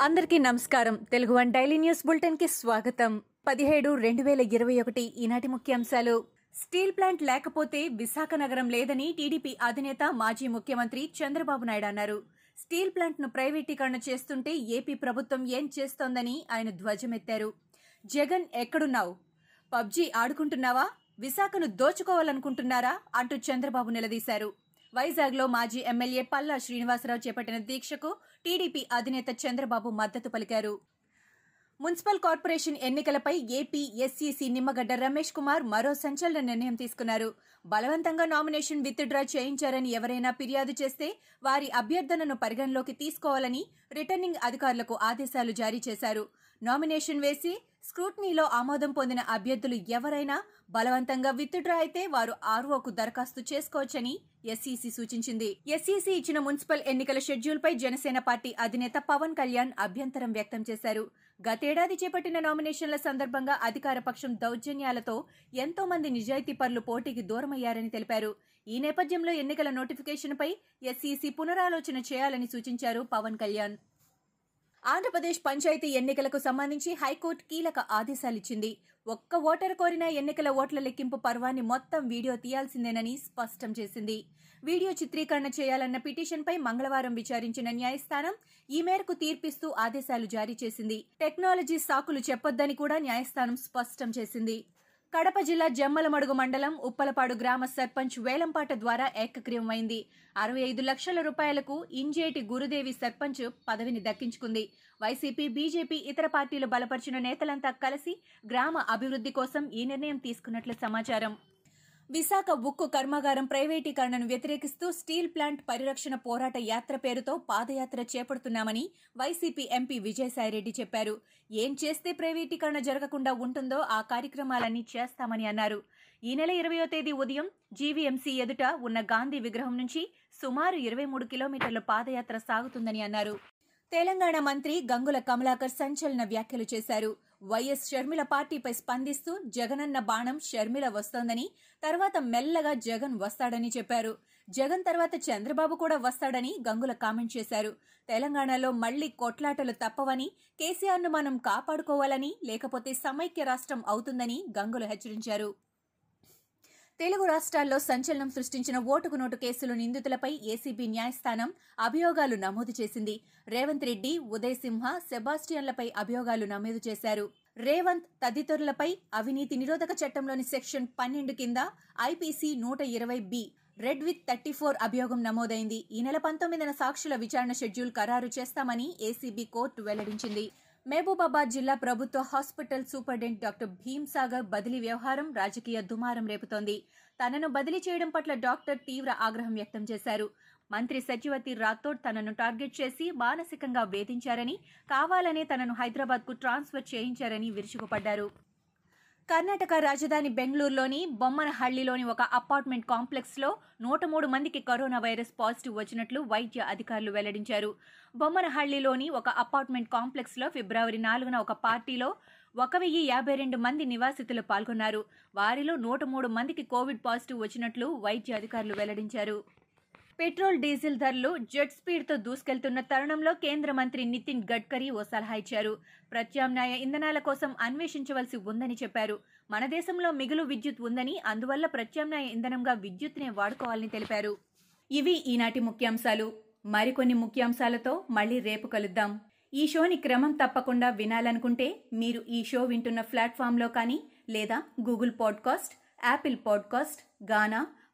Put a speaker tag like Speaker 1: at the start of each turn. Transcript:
Speaker 1: అందరికీ నమస్కారం. Telugu one daily news బులెటిన్కి స్వాగతం. పదిహేడు రెండు వేల ఇరవై ఒకటి ఈనాటి ముఖ్యాంశాలు. స్టీల్ ప్లాంట్ లేకపోతే విశాఖ నగరం లేదని టీడీపీ అధినేత మాజీ ముఖ్యమంత్రి చంద్రబాబు నాయుడు అన్నారు. స్టీల్ ప్లాంట్ను ప్రైవేటీకరణ చేస్తుంటే ఏపీ ప్రభుత్వం ఏం చేస్తోందని ఆయన ధ్వజమెత్తారు. జగన్ ఎక్కడున్నావు? పబ్జీ ఆడుకుంటున్నావా? విశాఖను దోచుకోవాలనుకుంటున్నారా? అంటూ చంద్రబాబు నిలదీశారు. వైజాగ్లో మాజీ ఎమ్మెల్యే పల్లా శ్రీనివాసరావు చేపట్టిన దీక్షకు టీడీపీ అధినేత చంద్రబాబు మద్దతు పలికారు. మున్సిపల్ కార్పొరేషన్ ఎన్నికలపై ఏపీ ఎస్సీసీ నిమ్మగడ్డ రమేష్ కుమార్ మరో సంచలన నిర్ణయం తీసుకున్నారు. బలవంతంగా నామినేషన్ విత్డ్రా చేయించారని ఎవరైనా ఫిర్యాదు చేస్తే వారి అభ్యర్థనను పరిగణలోకి తీసుకోవాలని రిటర్నింగ్ అధికారులకు ఆదేశాలు జారీ చేశారు. నామినేషన్ వేసి స్క్రూట్నీలో ఆమోదం పొందిన అభ్యర్థులు ఎవరైనా బలవంతంగా విత్డ్రా అయితే వారు ఆర్ఓకు దరఖాస్తు చేసుకోవచ్చని ఎస్ఈసి సూచించింది. ఎస్ఈసి ఇచ్చిన మున్సిపల్ ఎన్నికల షెడ్యూల్పై జనసేన పార్టీ అధినేత పవన్ కళ్యాణ్ అభ్యంతరం వ్యక్తం చేశారు. గతేడాది చేపట్టిన నామినేషన్ల సందర్భంగా అధికార పక్షం దౌర్జన్యాలతో ఎంతో మంది నిజాయితీ పరులు పోటీకి దూరమయ్యారని తెలిపారు. ఈ నేపథ్యంలో ఎన్నికల నోటిఫికేషన్పై ఎస్ఈసి పునరాలోచన చేయాలని సూచించారు పవన్ కళ్యాణ్. ఆంధ్రప్రదేశ్ పంచాయతీ ఎన్నికలకు సంబంధించి హైకోర్టు కీలక ఆదేశాలిచ్చింది. ఒక్క ఓటర్ కోరిన ఎన్నికల ఓట్ల లెక్కింపు పర్వాన్ని మొత్తం వీడియో తీయాల్సిందేనని స్పష్టం చేసింది. వీడియో చిత్రీకరణ చేయాలన్న పిటిషన్పై మంగళవారం విచారించిన న్యాయస్థానం ఈ మేరకు తీర్పిస్తూ ఆదేశాలు జారీ చేసింది. టెక్నాలజీ సాకులు చెప్పొద్దని కూడా న్యాయస్థానం స్పష్టం చేసింది. కడప జిల్లా జమ్మలమడుగు మండలం ఉప్పలపాడు గ్రామ సర్పంచ్ వేలంపాట ద్వారా ఏకగ్రీవమైంది. అరవై ఐదు లక్షల రూపాయలకు ఇంజేటి గురుదేవి సర్పంచ్ పదవిని దక్కించుకుంది. వైసీపీ బీజేపీ ఇతర పార్టీలు బలపరిచిన నేతలంతా కలిసి గ్రామ అభివృద్ధి కోసం ఈ నిర్ణయం తీసుకున్నట్లు సమాచారం. విశాఖ ఉక్కు కర్మాగారం ప్రైవేటీకరణను వ్యతిరేకిస్తూ స్టీల్ ప్లాంట్ పరిరక్షణ పోరాట యాత్ర పేరుతో పాదయాత్ర చేపడుతున్నామని వైసీపీ ఎంపీ విజయసాయిరెడ్డి చెప్పారు. ఏం చేస్తే ప్రైవేటీకరణ జరగకుండా ఉంటుందో ఆ కార్యక్రమాలన్నీ చేస్తామని అన్నారు. ఈ నెల ఇరవయో తేదీ ఉదయం జీవీఎంసీ ఎదుట ఉన్న గాంధీ విగ్రహం నుంచి సుమారు ఇరవై మూడు కిలోమీటర్ల పాదయాత్ర సాగుతుందని అన్నారు. తెలంగాణ మంత్రి గంగుల కమలాకర్ సంచలన వ్యాఖ్యలు చేశారు. వైఎస్ షర్మిల పార్టీపై స్పందిస్తూ జగనన్న బాణం షర్మిల వస్తోందని తర్వాత మెల్లగా జగన్ వస్తాడని చెప్పారు. జగన్ తర్వాత చంద్రబాబు కూడా వస్తాడని గంగుల కామెంట్ చేశారు. తెలంగాణలో మళ్ళీ కొట్లాటలు తప్పవని కేసీఆర్ను మనం కాపాడుకోవాలని లేకపోతే సమైక్య రాష్ట్రం అవుతుందని గంగుల హెచ్చరించారు. తెలుగు రాష్ట్రాల్లో సంచలనం సృష్టించిన ఓటుకు నోటు కేసులు నిందితులపై ఏసీబీ న్యాయస్థానం అభియోగాలు నమోదు చేసింది. రేవంత్ రెడ్డి ఉదయ్ సింహ సెబాస్టియన్లపై అభియోగాలు నమోదు చేశారు. రేవంత్ తదితరులపై అవినీతి నిరోధక చట్టంలోని సెక్షన్ పన్నెండు కింద ఐపీసీ నూట ఇరవై B read with thirty four అభియోగం నమోదైంది. ఈ నెల పంతొమ్మిదిన సాక్షుల విచారణ షెడ్యూల్ ఖరారు చేస్తామని ఏసీబీ కోర్టు వెల్లడించింది. మహబూబాబాద్ జిల్లా ప్రభుత్వ హాస్పిటల్ సూపరింటెండెంట్ డాక్టర్ భీమ్సాగర్ బదిలీ వ్యవహారం రాజకీయ దుమారం రేపుతోంది. తనను బదిలీ చేయడం పట్ల డాక్టర్ తీవ్ర ఆగ్రహం వ్యక్తం చేశారు. మంత్రి సచివతి రాథోడ్ తనను టార్గెట్ చేసి మానసికంగా వేధించారని కావాలనే తనను హైదరాబాద్కు ట్రాన్స్ఫర్ చేయించారని విరుచుకుపడ్డారు. కర్ణాటక రాజధాని బెంగళూరులోని బొమ్మనహళ్ళిలోని ఒక అపార్ట్మెంట్ కాంప్లెక్స్లో నూట మూడు మందికి కరోనా వైరస్ పాజిటివ్ వచ్చినట్లు వైద్య అధికారులు వెల్లడించారు. బొమ్మనహళ్ళిలోని ఒక అపార్ట్మెంట్ కాంప్లెక్స్లో ఫిబ్రవరి నాలుగున ఒక పార్టీలో ఒక వెయ్యి యాభై రెండు మంది నివాసితులు పాల్గొన్నారు. వారిలో నూట మూడు మందికి కోవిడ్ పాజిటివ్ వచ్చినట్లు వైద్య అధికారులు వెల్లడించారు. పెట్రోల్ డీజిల్ ధరలు జెట్ స్పీడ్తో దూసుకెళ్తున్న తరుణంలో కేంద్ర మంత్రి నితిన్ గడ్కరీ ఓ సలహా ఇచ్చారు. ప్రత్యామ్నాయ ఇంధనాల కోసం అన్వేషించవలసి ఉందని చెప్పారు. మన దేశంలో మిగులు విద్యుత్ ఉందని అందువల్ల ప్రత్యామ్నాయ ఇంధనంగా విద్యుత్నే వాడుకోవాలని తెలిపారు. ఇవి ఈనాటి ముఖ్యాంశాలు. మరికొన్ని ముఖ్యాంశాలతో మళ్ళీ రేపు కలుద్దాం. ఈ షోని క్రమం తప్పకుండా వినాలనుకుంటే మీరు ఈ షో వింటున్న ప్లాట్ఫామ్లో కానీ లేదా Google podcast Apple podcast Gaana